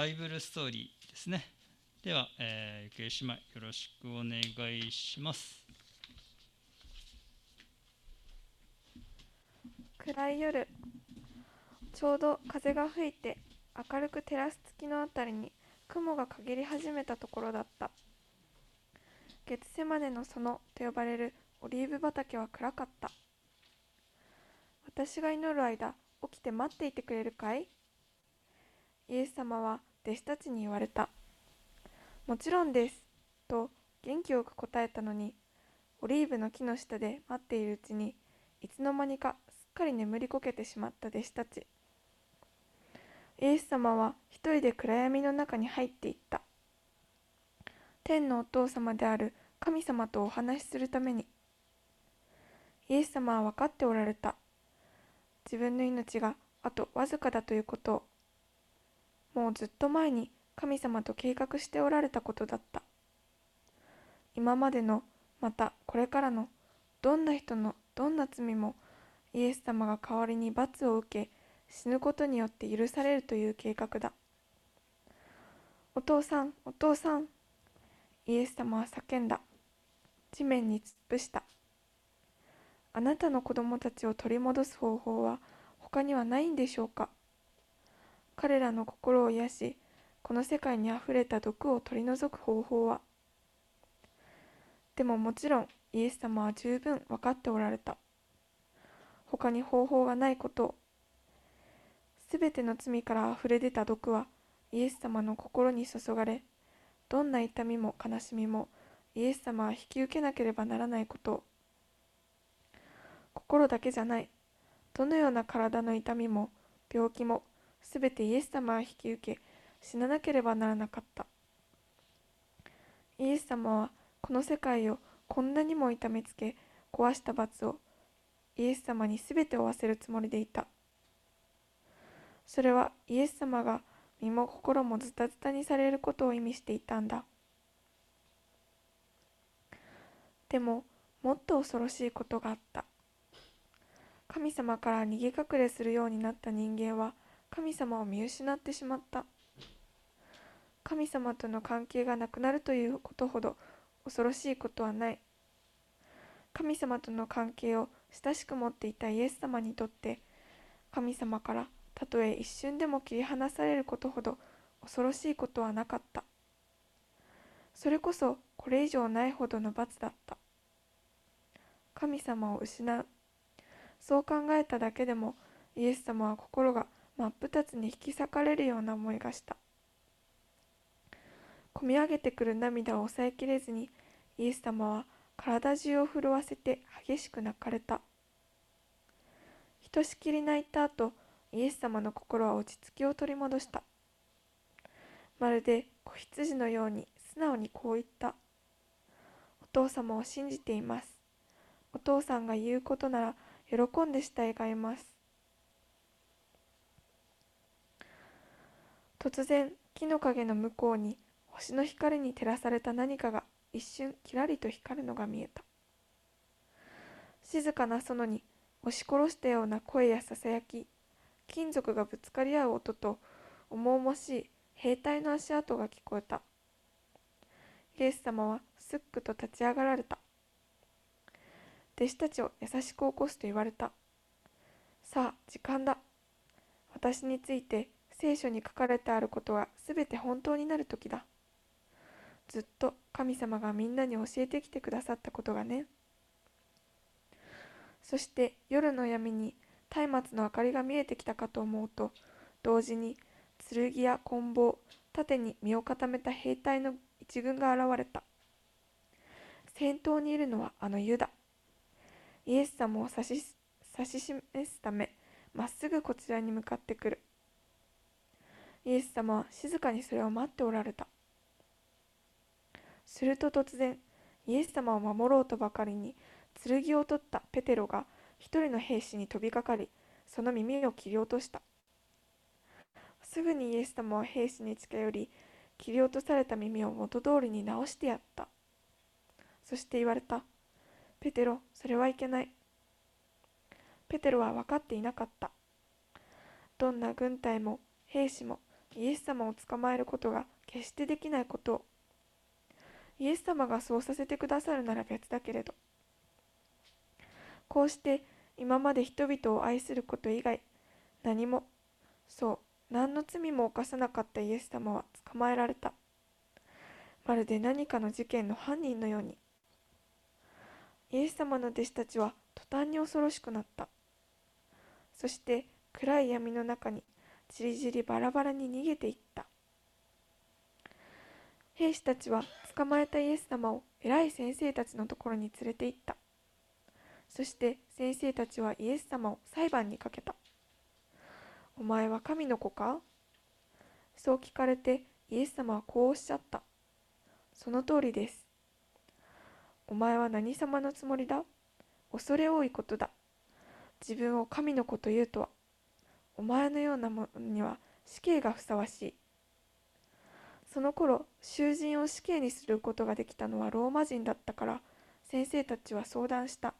バイブルストーリーですね。では、えー、ゆきえ姉妹よろしくお願いします。暗い夜ちょうど風が吹いて明るく照らす月のあたりに雲が陰り始めたところだった月セマネの園と呼ばれるオリーブ畑は暗かった私が祈る間起きて待っていてくれるかい？イエス様は弟子たちに言われたもちろんですと元気よく答えたのにオリーブの木の下で待っているうちにいつの間にかすっかり眠りこけてしまった弟子たち。イエス様は一人で暗闇の中に入っていった。天のお父様である神様とお話しするためにイエス様は分かっておられた。自分の命があとわずかだということをもうずっと前に神様と計画しておられたことだった。今までのまたこれからのどんな人のどんな罪もイエス様が代わりに罰を受け死ぬことによって許されるという計画だ。お父さんお父さんイエス様は叫んだ。地面に突っ伏した。あなたの子供たちを取り戻す方法は他にはないんでしょうか？彼らの心を癒しこの世界にあふれた毒を取り除く方法は？でももちろんイエス様は十分分かっておられた。他に方法がないこと。をすべての罪からあふれ出た毒はイエス様の心に注がれどんな痛みも悲しみもイエス様は引き受けなければならないこと。を心だけじゃないどのような体の痛みも病気もすべてイエス様は引き受け死ななければならなかった。イエス様はこの世界をこんなにも痛めつけ壊した罰をイエス様に全て負わせるつもりでいた。それはイエス様が身も心もズタズタにされることを意味していたんだ。でももっと恐ろしいことがあった。神様から逃げ隠れするようになった人間は神様を見失ってしまった。神様との関係がなくなるということほど恐ろしいことはない。神様との関係を親しく持っていたイエス様にとって神様からたとえ一瞬でも切り離されることほど恐ろしいことはなかった。それこそこれ以上ないほどの罰だった。神様を失う。そう考えただけでもイエス様は心が真っ二つに引き裂かれるような思いがした。こみ上げてくる涙を抑えきれずにイエス様は体中を震わせて激しく泣かれた。ひとしきり泣いた後イエス様の心は落ち着きを取り戻した。まるで子羊のように素直にこう言った。お父様を信じています。お父さんが言うことなら喜んで従います。突然木の陰の向こうに星の光に照らされた何かが一瞬きらりと光るのが見えた。静かな園に押し殺したような声やささやき金属がぶつかり合う音と重々しい兵隊の足跡が聞こえた。イエス様はすっくと立ち上がられた。弟子たちを優しく起こすと言われた。さあ時間だ。私について聖書に書かれてあることはすべて本当になる時だ。ずっと神様がみんなに教えてきてくださったことがね。そして夜の闇に松明の明かりが見えてきたかと思うと同時に剣や棍棒盾に身を固めた兵隊の一軍が現れた。先頭にいるのはあのユダ。イエス様を指し示すためまっすぐこちらに向かってくる。イエス様は静かにそれを待っておられた。すると突然イエス様を守ろうとばかりに剣を取ったペテロが一人の兵士に飛びかかりその耳を切り落とした。すぐにイエス様は兵士に近寄り切り落とされた耳を元通りに直してやった。そして言われた。ペテロそれはいけない。ペテロは分かっていなかった。どんな軍隊も兵士もイエス様を捕まえることが決してできないこと。をイエス様がそうさせてくださるなら別だけれど。こうして今まで人々を愛すること以外何もそう何の罪も犯さなかったイエス様は捕まえられた。まるで何かの事件の犯人のように。イエス様の弟子たちは途端に恐ろしくなった。そして暗い闇の中にじりじりバラバラに逃げていった。兵士たちは捕まえたイエス様を偉い先生たちのところに連れて行った。そして先生たちはイエス様を裁判にかけた。お前は神の子か？そう聞かれてイエス様はこうおっしゃった。その通りです。お前は何様のつもりだ？恐れ多いことだ。自分を神の子というとはお前のような者には死刑がふさわしい。その頃囚人を死刑にすることができたのはローマ人だったから先生たちは相談した。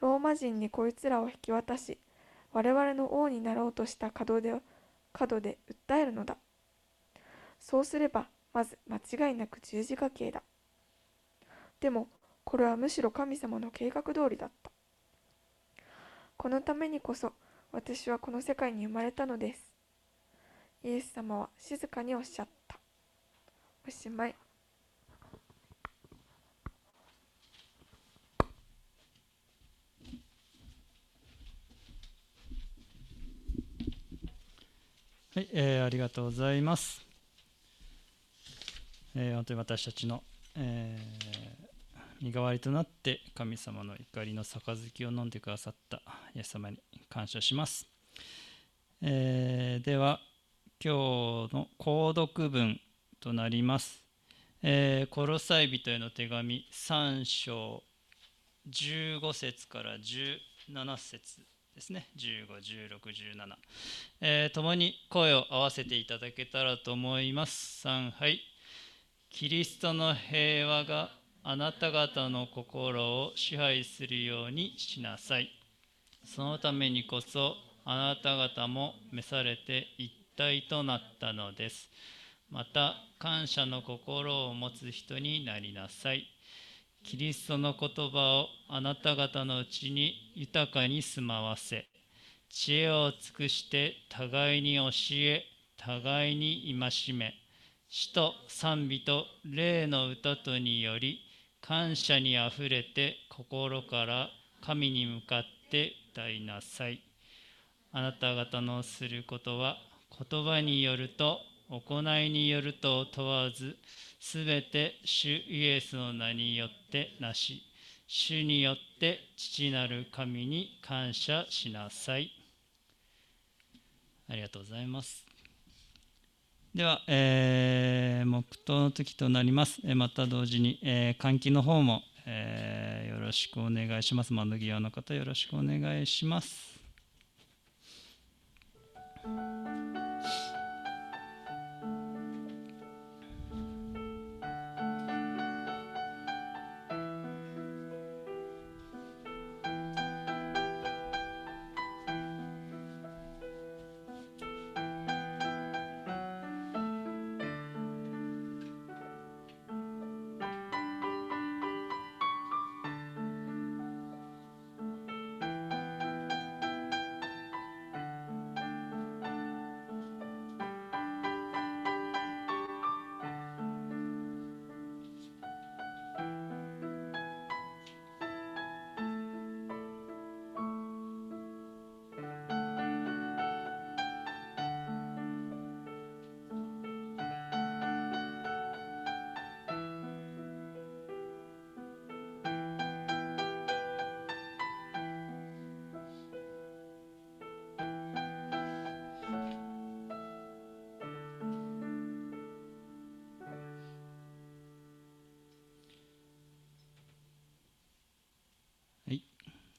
ローマ人にこいつらを引き渡し我々の王になろうとした角で角で訴えるのだ。そうすればまず間違いなく十字架刑だ。でもこれはむしろ神様の計画通りだった。このためにこそ私はこの世界に生まれたのです。イエス様は静かにおっしゃった。おしまい。はい、えー、ありがとうございます。えー、本当に私たちの、えー、身代わりとなって神様の怒りの杯を飲んでくださった。イエス様に感謝します。えー、では、今日の購読文となります。えー、コロサイ人への手紙3章15節から17節ですね。15、16、17、えー、共に声を合わせていただけたらと思います。3はい。キリストの平和があなた方の心を支配するようにしなさい。そのためにこそあなた方も召されて一体となったのです。また感謝の心を持つ人になりなさい。キリストの言葉をあなた方のうちに豊かに住まわせ。知恵を尽くして互いに教え互いに戒め。死と賛美と霊の歌とにより感謝にあふれて心から神に向かって歌いなさいあなた方のすることは言葉によると行いによると問わずすべて主イエスの名によってなし、主によって父なる神に感謝しなさい。ありがとうございます。では、えー、黙祷の時となります。また同時に、えー、換気の方も、えー、よろしくお願いします。窓際の方、よろしくお願いします。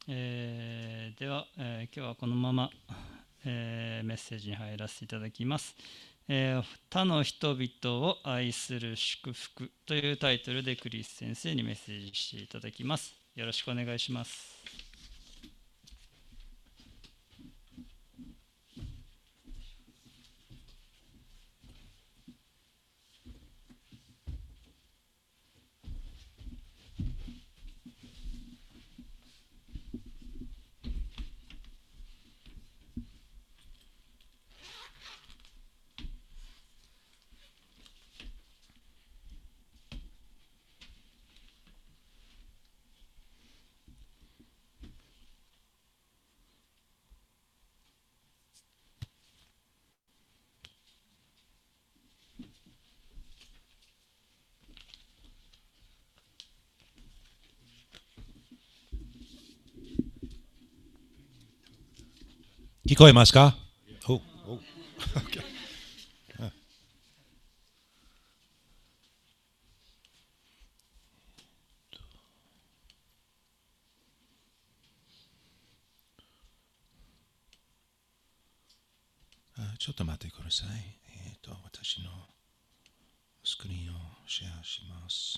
えー、では、えー、今日はこのまま、えー、メッセージに入らせていただきます、え他の人々を愛する祝福というタイトルでクリス先生にメッセージしていただきます。よろしくお願いします。聞こえますか？おお OK あちょっと待ってください。えっ、と、私のスクリーンをシェアします。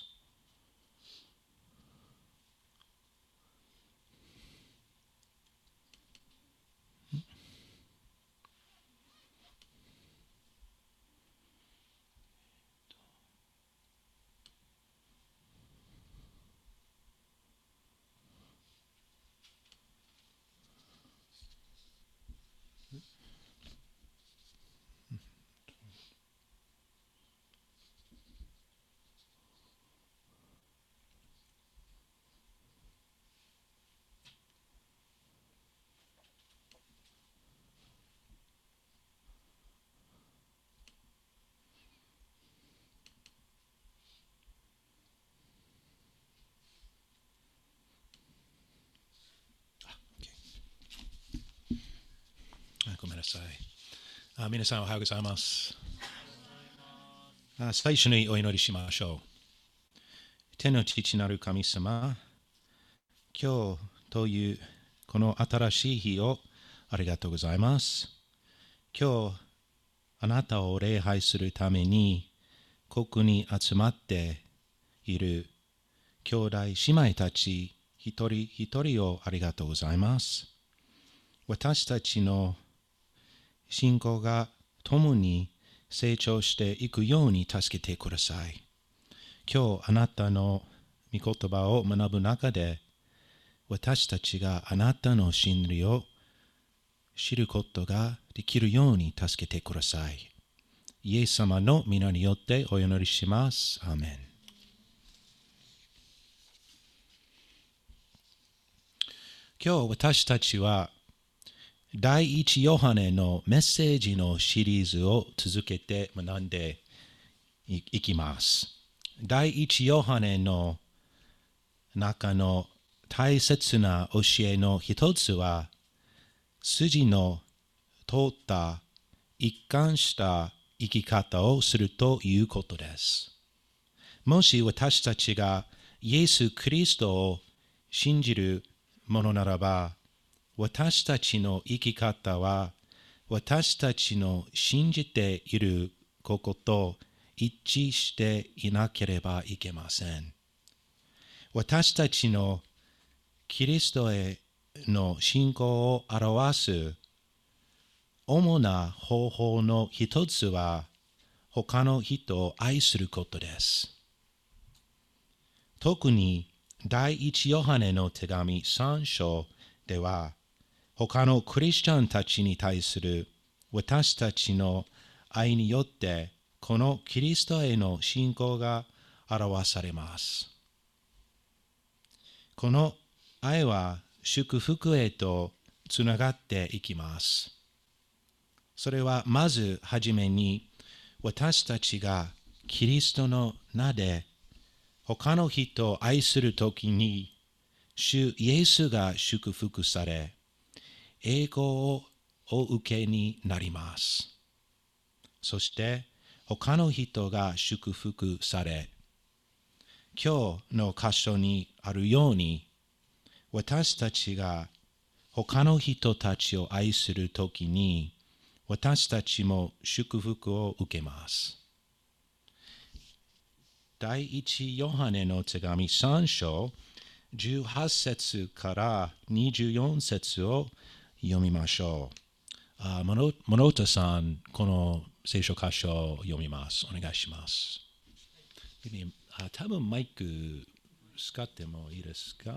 あごめんなさい。あ皆さんおはようございます。あ最初にお祈りしましょう。天の父なる神様、今日というこの新しい日をありがとうございます。今日、あなたを礼拝するために、ここに集まっている兄弟姉妹たち一人一人をありがとうございます。私たちの信仰が共に成長していくように助けてください。今日あなたの御言葉を学ぶ中で私たちがあなたの真理を知ることができるように助けてください。イエス様の皆によってお祈りします。アーメン。今日私たちは第一ヨハネのメッセージのシリーズを続けて学んでいきます。第一ヨハネの中の大切な教えの一つは、筋の通った一貫した生き方をするということです。もし私たちがイエス・キリストを信じるものならば、私たちの生き方は私たちの信じていることと一致していなければいけません。私たちのキリストへの信仰を表す主な方法の一つは他の人を愛することです。特に第一ヨハネの手紙3章では他のクリスチャンたちに対する私たちの愛によってこのキリストへの信仰が表されます。この愛は祝福へとつながっていきます。それはまずはじめに私たちがキリストの名で他の人を愛するときに主イエスが祝福され栄光をお受けになります。そして他の人が祝福され今日の箇所にあるように私たちが他の人たちを愛するときに私たちも祝福を受けます。第一ヨハネの手紙3章18節から24節を読みましょう。あモノタさん、この聖書箇所を読みます。お願いします。あ多分マイク使ってもいいですか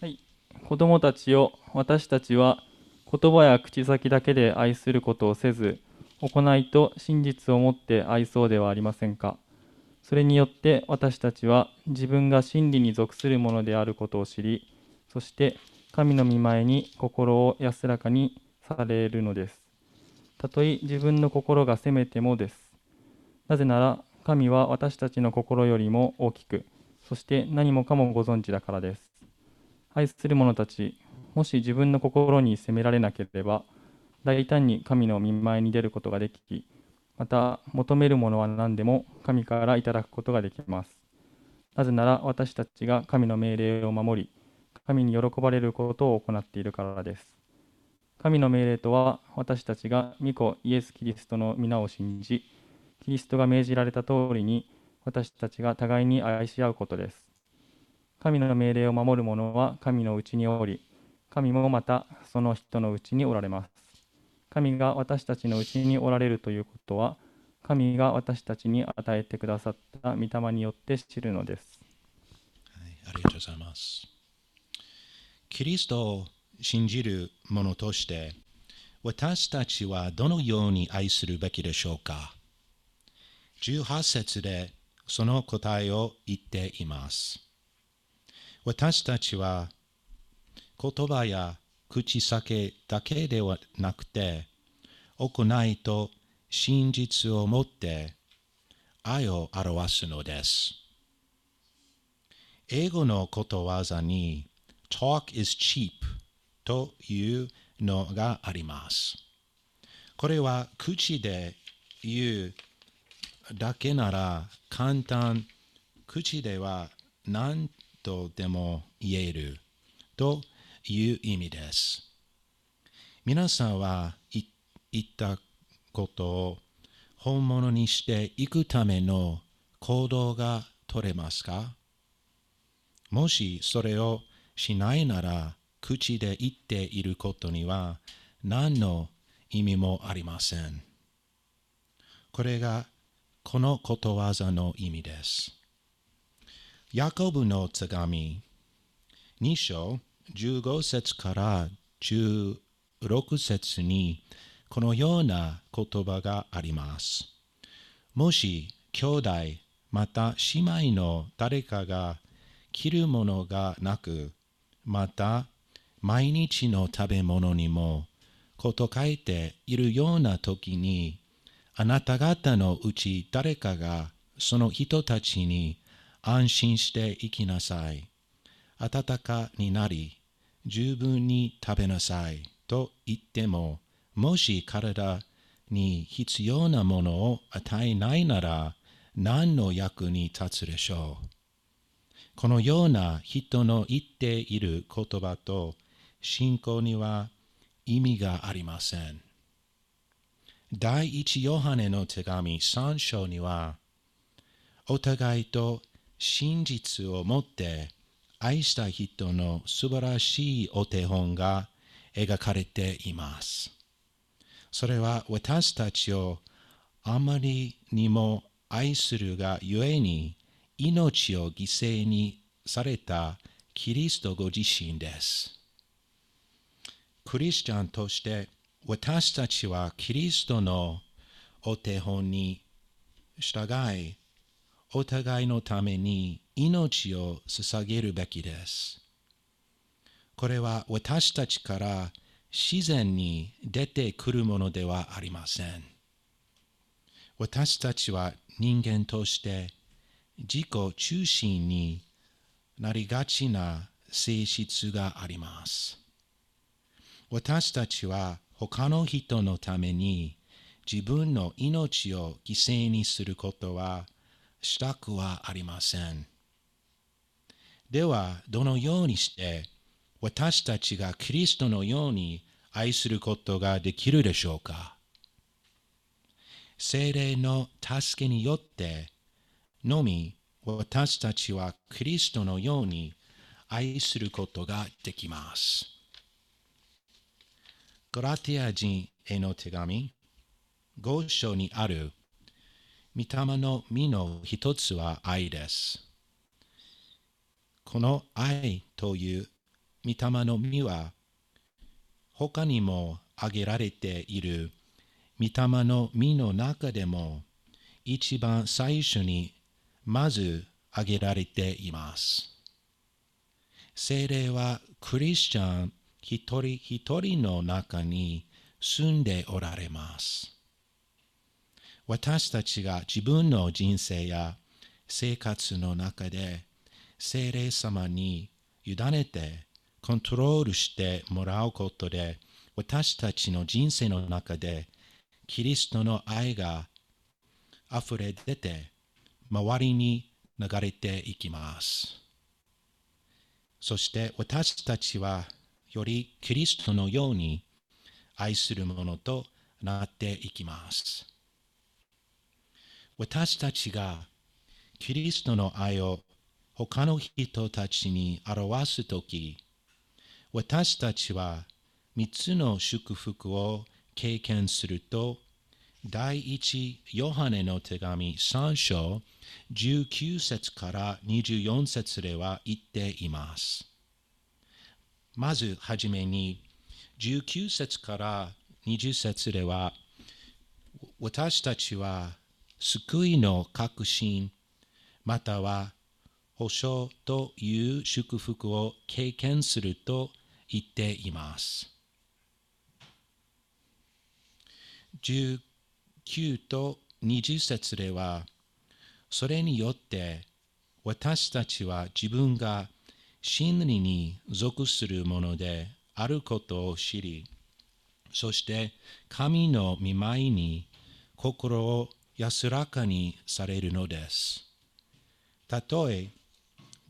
はい、子供たちを私たちは言葉や口先だけで愛することをせず行いと真実をもって愛そうではありませんかそれによって私たちは自分が真理に属するものであることを知りそして神の御前に心を安らかにされるのです。たとえ自分の心が責めてもです。なぜなら神は私たちの心よりも大きくそして何もかもご存知だからです。愛する者たち、もし自分の心に責められなければ、大胆に神の見前に出ることができ、また求めるものは何でも神からいただくことができます。なぜなら私たちが神の命令を守り、神に喜ばれることを行っているからです。神の命令とは私たちが御子イエス・キリストの皆を信じ、キリストが命じられた通りに私たちが互いに愛し合うことです。神の命令を守る者は神のうちにおり、神もまたその人のうちにおられます。神が私たちのうちにおられるということは、神が私たちに与えてくださった御霊によって知るのです。はい、ありがとうございます。キリストを信じる者として、私たちはどのように愛するべきでしょうか ?18 節でその答えを言っています。私たちは言葉や口先だけではなくて、行いと真実をもって愛を表すのです。英語のことわざに talk is cheap というのがあります。これは口で言うだけなら簡単、口では何とでも言えるという意味です。皆さんは言ったことを本物にしていくための行動が取れますか？もしそれをしないなら口で言っていることには何の意味もありません。これがこのことわざの意味です。ヤコブの手紙2章15節から16節にこのような言葉があります。もし兄弟また姉妹の誰かが着るものがなく、また毎日の食べ物にもこと書いているような時に、あなた方のうち誰かがその人たちに安心して生きなさい。温かになり、十分に食べなさいと言っても、もし体に必要なものを与えないなら何の役に立つでしょう？このような人の言っている言葉と信仰には意味がありません。第一ヨハネの手紙3章には、お互いと真実をもって愛した人の素晴らしいお手本が描かれています。それは私たちをあまりにも愛するがゆえに命を犠牲にされたキリストご自身です。クリスチャンとして私たちはキリストのお手本に従い、お互いのために命を捧げるべきです。これは私たちから自然に出てくるものではありません。私たちは人間として自己中心になりがちな性質があります。私たちは他の人のために自分の命を犠牲にすることはしたくはありません。では、どのようにして私たちがキリストのように愛することができるでしょうか？精霊の助けによってのみ私たちはキリストのように愛することができます。ガラティア人への手紙5章にある御霊の実の一つは愛です。この愛という御霊の実は他にも挙げられている御霊の実の中でも一番最初にまず挙げられています。聖霊はクリスチャン一人一人の中に住んでおられます。私たちが自分の人生や生活の中で聖霊様に委ねてコントロールしてもらうことで私たちの人生の中でキリストの愛が溢れ出て周りに流れていきます。そして私たちはよりキリストのように愛するものとなっていきます。私たちがキリストの愛を他の人たちに表すとき、私たちは三つの祝福を経験すると、第一ヨハネの手紙3章19節から24節では言っています。まずはじめに19節から20節では私たちは救いの確信または保証という祝福を経験すると言っています。19と20節ではそれによって私たちは自分が真理に属するものであることを知り、そして神の見舞いに心を安らかにされるのです。たとえ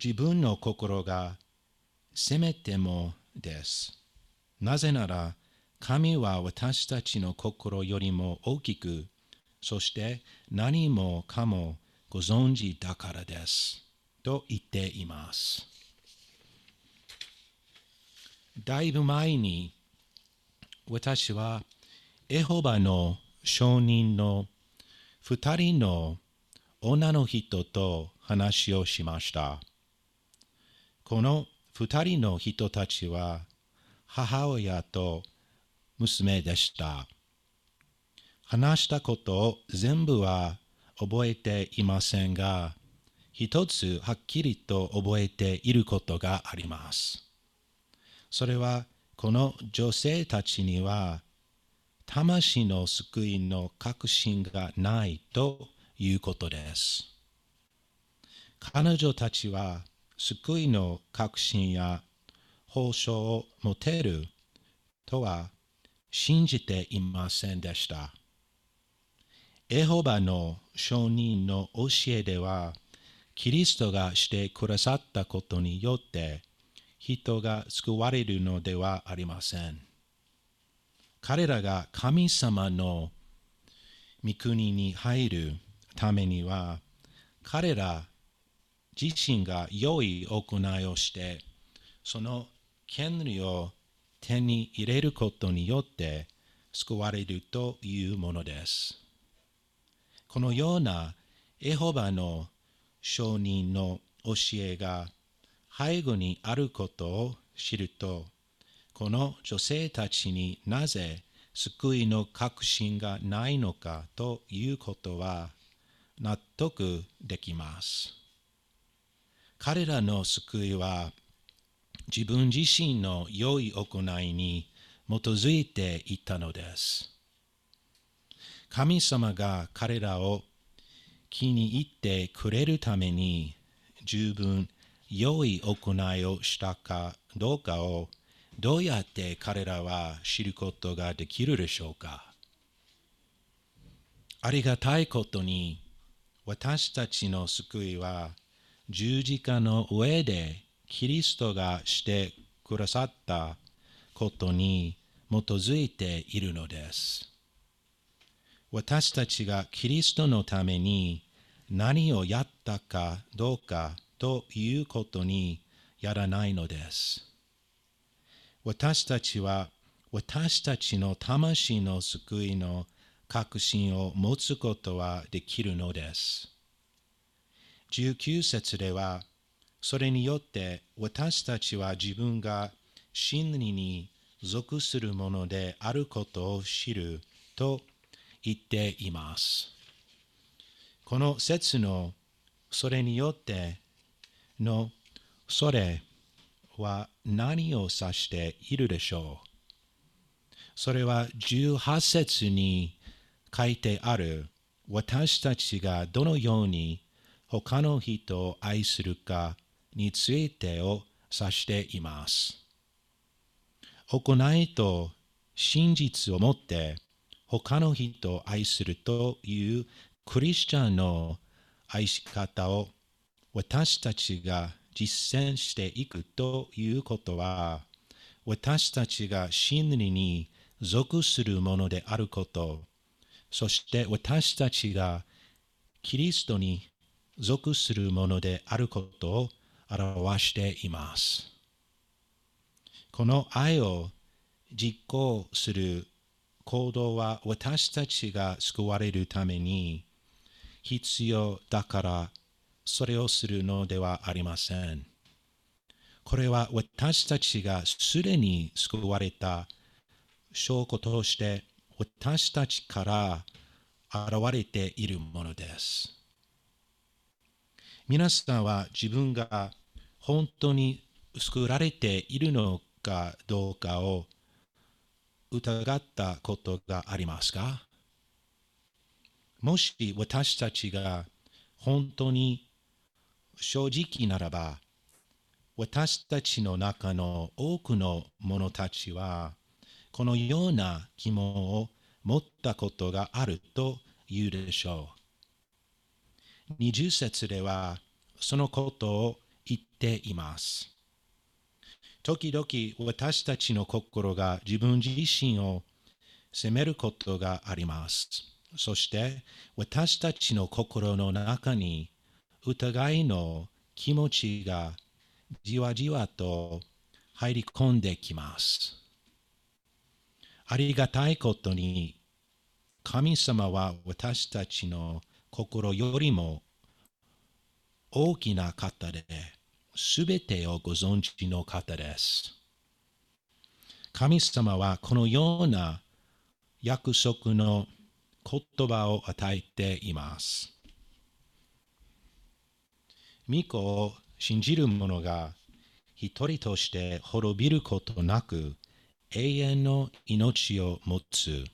自分の心が責めてもです。なぜなら神は私たちの心よりも大きく、そして何もかもご存知だからです。と言っています。だいぶ前に私はエホバの証人の二人の女の人と話をしました。この二人の人たちは母親と娘でした。話したことを全部は覚えていませんが、一つはっきりと覚えていることがあります。それはこの女性たちには魂の救いの確信がないということです。彼女たちは救いの確信や保証を持てるとは信じていませんでした。エホバの証人の教えでは、キリストがしてくださったことによって、人が救われるのではありません。彼らが神様の御国に入るためには、彼ら自身が良い行いをして、その権利を手に入れることによって救われるというものです。このようなエホバの証人の教えが背後にあることを知ると、この女性たちになぜ救いの確信がないのかということは納得できます。彼らの救いは自分自身の良い行いに基づいていたのです。神様が彼らを気に入ってくれるために十分良い行いをしたかどうかをどうやって彼らは知ることができるでしょうかありがたいことに私たちの救いは十字架の上でキリストがしてくださったことに基づいているのです。私たちがキリストのために何をやったかどうかということにやらないのです。私たちは私たちの魂の救いの確信を持つことはできるのです。19節では、それによって私たちは自分が真理に属するものであることを知ると言っています。この説のそれによってのそれは何を指しているでしょうそれは18節に書いてある私たちがどのように他の人を愛するかについてを指しています。行いと真実を持って他の人を愛するというクリスチャンの愛し方を私たちが実践していくということは私たちが真理に属するものであることそして私たちがキリストに属するものであることを表しています。この愛を実行する行動は私たちが救われるために必要だからそれをするのではありません。これは私たちがすでに救われた証拠として私たちから現れているものです。皆さんは自分が本当に救われているのかどうかを疑ったことがありますか？もし私たちが本当に正直ならば私たちの中の多くの者たちはこのような疑問を持ったことがあると言うでしょう。二十節ではそのことを言っています。時々私たちの心が自分自身を責めることがあります。そして私たちの心の中に疑いの気持ちがじわじわと入り込んできます。ありがたいことに神様は私たちの心よりも大きな方で、すべてをご存知の方です。神様はこのような約束の言葉を与えています。御子を信じる者が一人として滅びることなく永遠の命を持つ。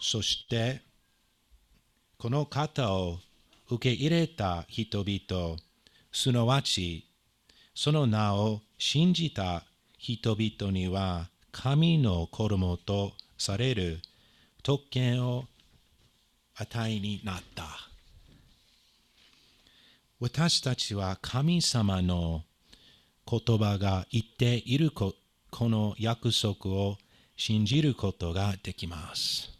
そしてこの方を受け入れた人々、すなわち、その名を信じた人々には、神の子供とされる特権を与えになった。私たちは神様の言葉が言っているこの約束を信じることができます。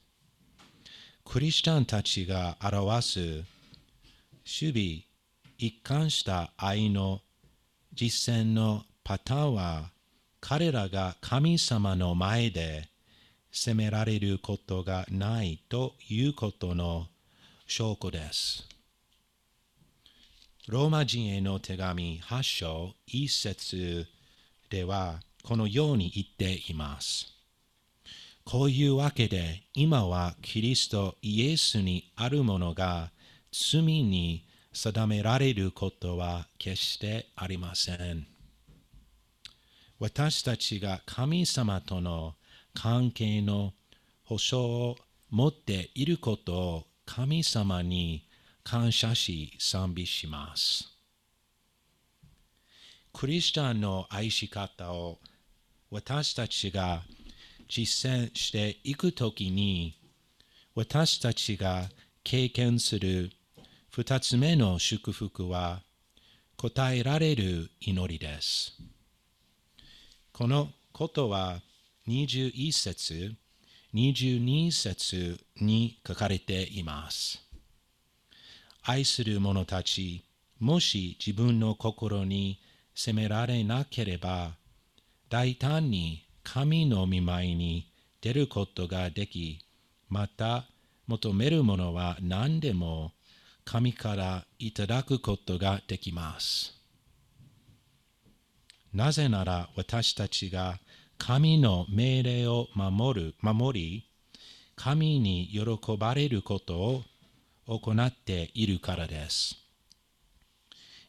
クリスチャンたちが表す守備、一貫した愛の実践のパターンは彼らが神様の前で責められることがないということの証拠です。ローマ人への手紙8章1節ではこのように言っています。こういうわけで今はキリストイエスにあるものが罪に定められることは決してありません。私たちが神様との関係の保証を持っていることを神様に感謝し賛美します。クリスチャンの愛し方を私たちが実践していくときに私たちが経験する二つ目の祝福は答えられる祈りです。このことは21節、22節に書かれています。愛する者たち、もし自分の心に責められなければ、大胆に神の見舞いに出ることができ、また求めるものは何でも神からいただくことができます。なぜなら私たちが神の命令を守る、守り、神に喜ばれることを行っているからです。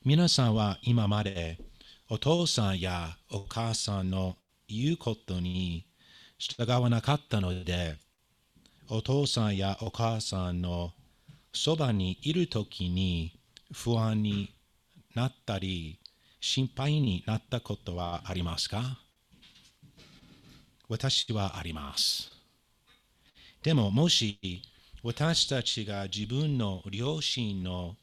皆さんは今までお父さんやお母さんの言うことに従わなかったので、お父さんやお母さんのそばにいるときに不安になったり心配になったことはありますか？私はあります。でももし私たちが自分の両親の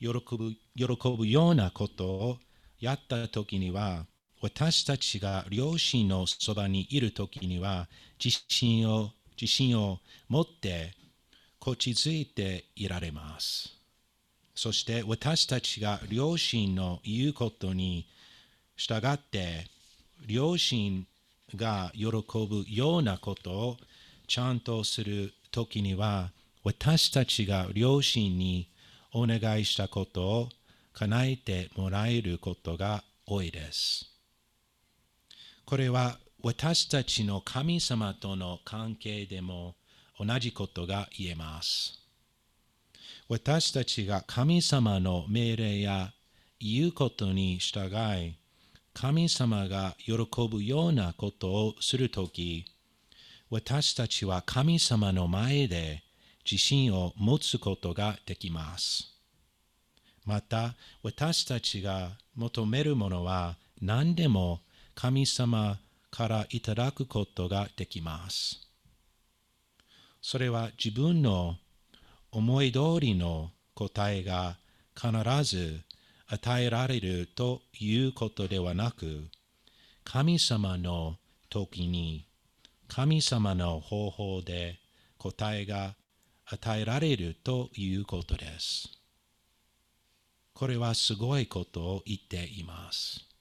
喜ぶ喜ぶようなことをやったときには、私たちが両親のそばにいるときには、自信を自信を持ってこちづいていられます。そして私たちが両親の言うことに従って、両親が喜ぶようなことをちゃんとするときには、私たちが両親にお願いしたことを叶えてもらえることが多いです。これは私たちの神様との関係でも同じことが言えます。私たちが神様の命令や言うことに従い、神様が喜ぶようなことをするとき、私たちは神様の前で自信を持つことができます。また、私たちが求めるものは何でも神様からいただくことができます。それは自分の思い通りの答えが必ず与えられるということではなく、神様の時に神様の方法で答えが与えられるということです。これはすごいことを言っています。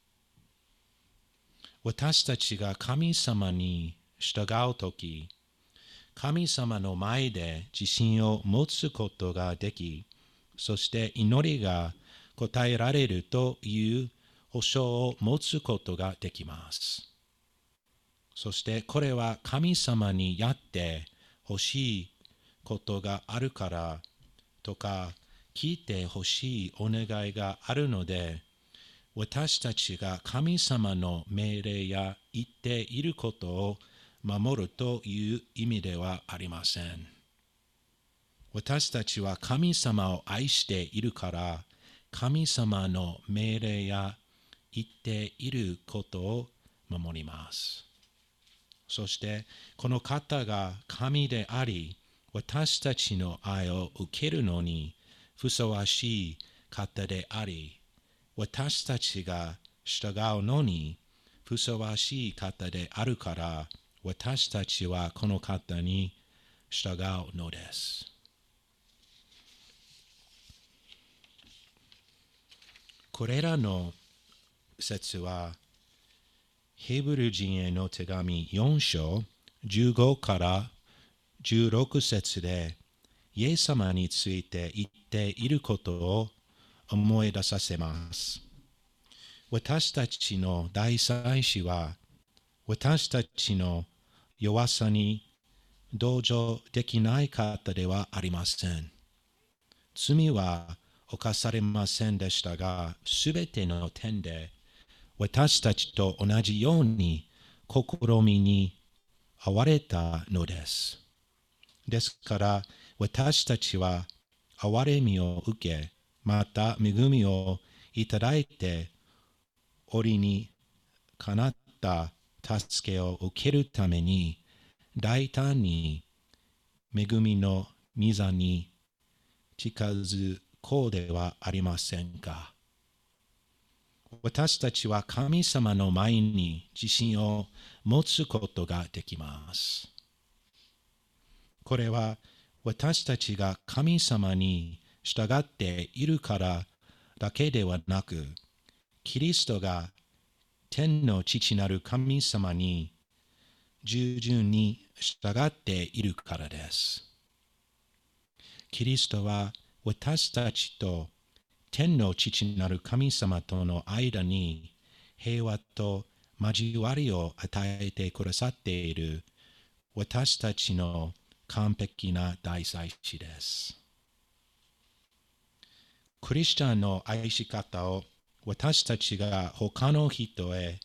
私たちが神様に従うとき、神様の前で自信を持つことができ、そして祈りが答えられるという保証を持つことができます。そしてこれは神様にやってほしいことがあるからとか聞いてほしいお願いがあるので私たちが神様の命令や言っていることを守るという意味ではありません。私たちは神様を愛しているから神様の命令や言っていることを守ります。そしてこの方が神であり私たちの愛を受けるのにふさわしい方であり私たちが従うのにふさわしい方であるから私たちはこの方に従うのです。これらの説はヘブル人への手紙4章15から16節でイエス様について言っていることを思い出させます。私たちの大祭司は私たちの弱さに同情できない方ではありません。罪は犯されませんでしたが、すべての点で私たちと同じように試みに遭われたのです。ですから私たちは憐れみを受け、また恵みをいただいて、折にかなった助けを受けるために、大胆に恵みの御座に近づこうではありませんか。私たちは神様の前に自信を持つことができます。これは私たちが神様に従っているからだけではなく、キリストが天の父なる神様に従順に従っているからです。キリストは私たちと天の父なる神様との間に平和と交わりを与えてくださっている私たちの完璧な大祭司です。クリスチャンの愛し方を私たちが他の人へ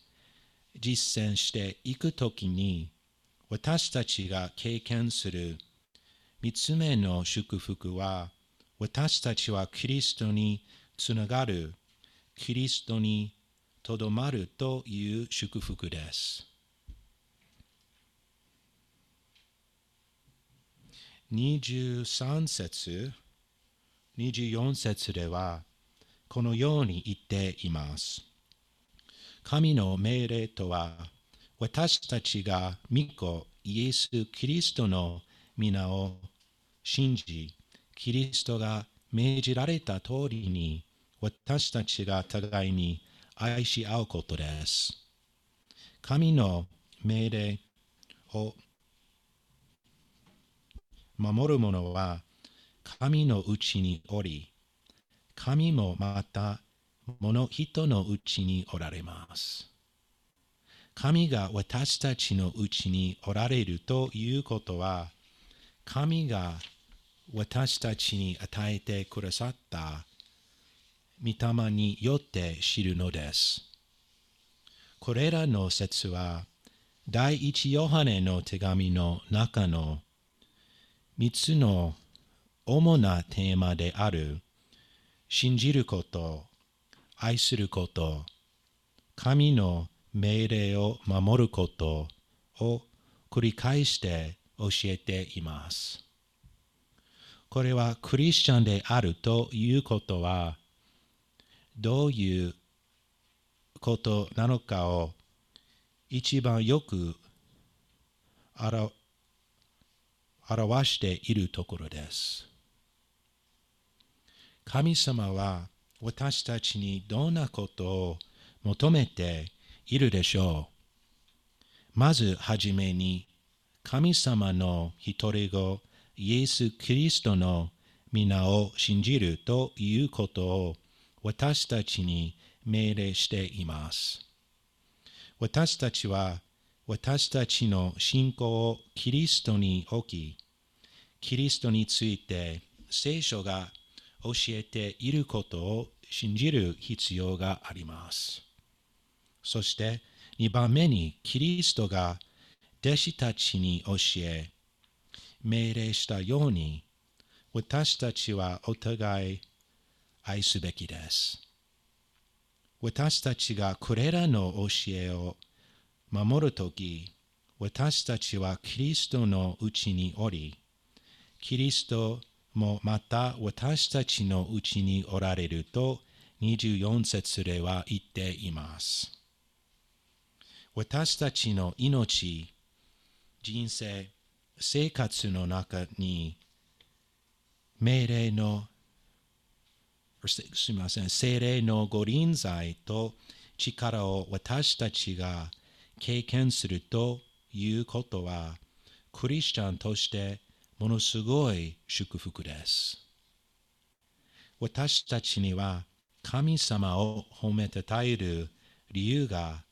実践していくときに私たちが経験する3つ目の祝福は私たちはキリストにつながるキリストにとどまるという祝福です。23節24節では、このように言っています。神の命令とは、私たちが御子イエス・キリストの皆を信じ、キリストが命じられた通りに私たちが互いに愛し合うことです。神の命令を守る者は神のうちにおり、神もまた物人のうちにおられます。神が私たちのうちにおられるということは、神が私たちに与えてくださった御霊によって知るのです。これらの説は、第一ヨハネの手紙の中の3つの主なテーマである信じること、愛すること、神の命令を守ることを繰り返して教えています。これはクリスチャンであるということはどういうことなのかを一番よく表表しているところです。神様は私たちにどんなことを求めているでしょう？まずはじめに神様の一人子イエス・キリストの皆を信じるということを私たちに命令しています。私たちは私たちの信仰をキリストに置き、キリストについて聖書が教えていることを信じる必要があります。そして2番目にキリストが弟子たちに教え、命令したように私たちはお互い愛すべきです。私たちがこれらの教えを守るとき、私たちはキリストのうちにおり、キリストもまた私たちのうちにおられると24節では言っています。私たちの命、人生、生活の中に命令のすすみません、精霊のご臨在と力を私たちが経験するということは、クリスチャンとしてものすごい祝福です。私たちには神様を褒めたたえる理由が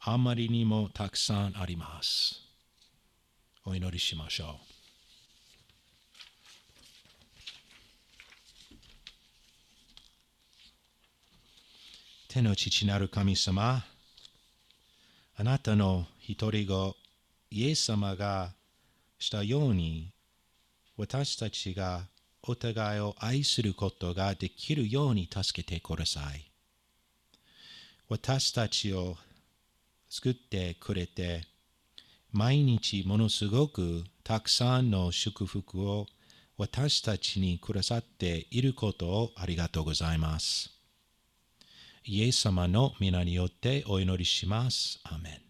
あまりにもたくさんあります。お祈りしましょう。天の父なる神様、あなたの一人子、イエス様がしたように、私たちがお互いを愛することができるように助けてください。私たちを救ってくれて、毎日ものすごくたくさんの祝福を私たちにくださっていることをありがとうございます。イエス様の皆によってお祈りします。アメン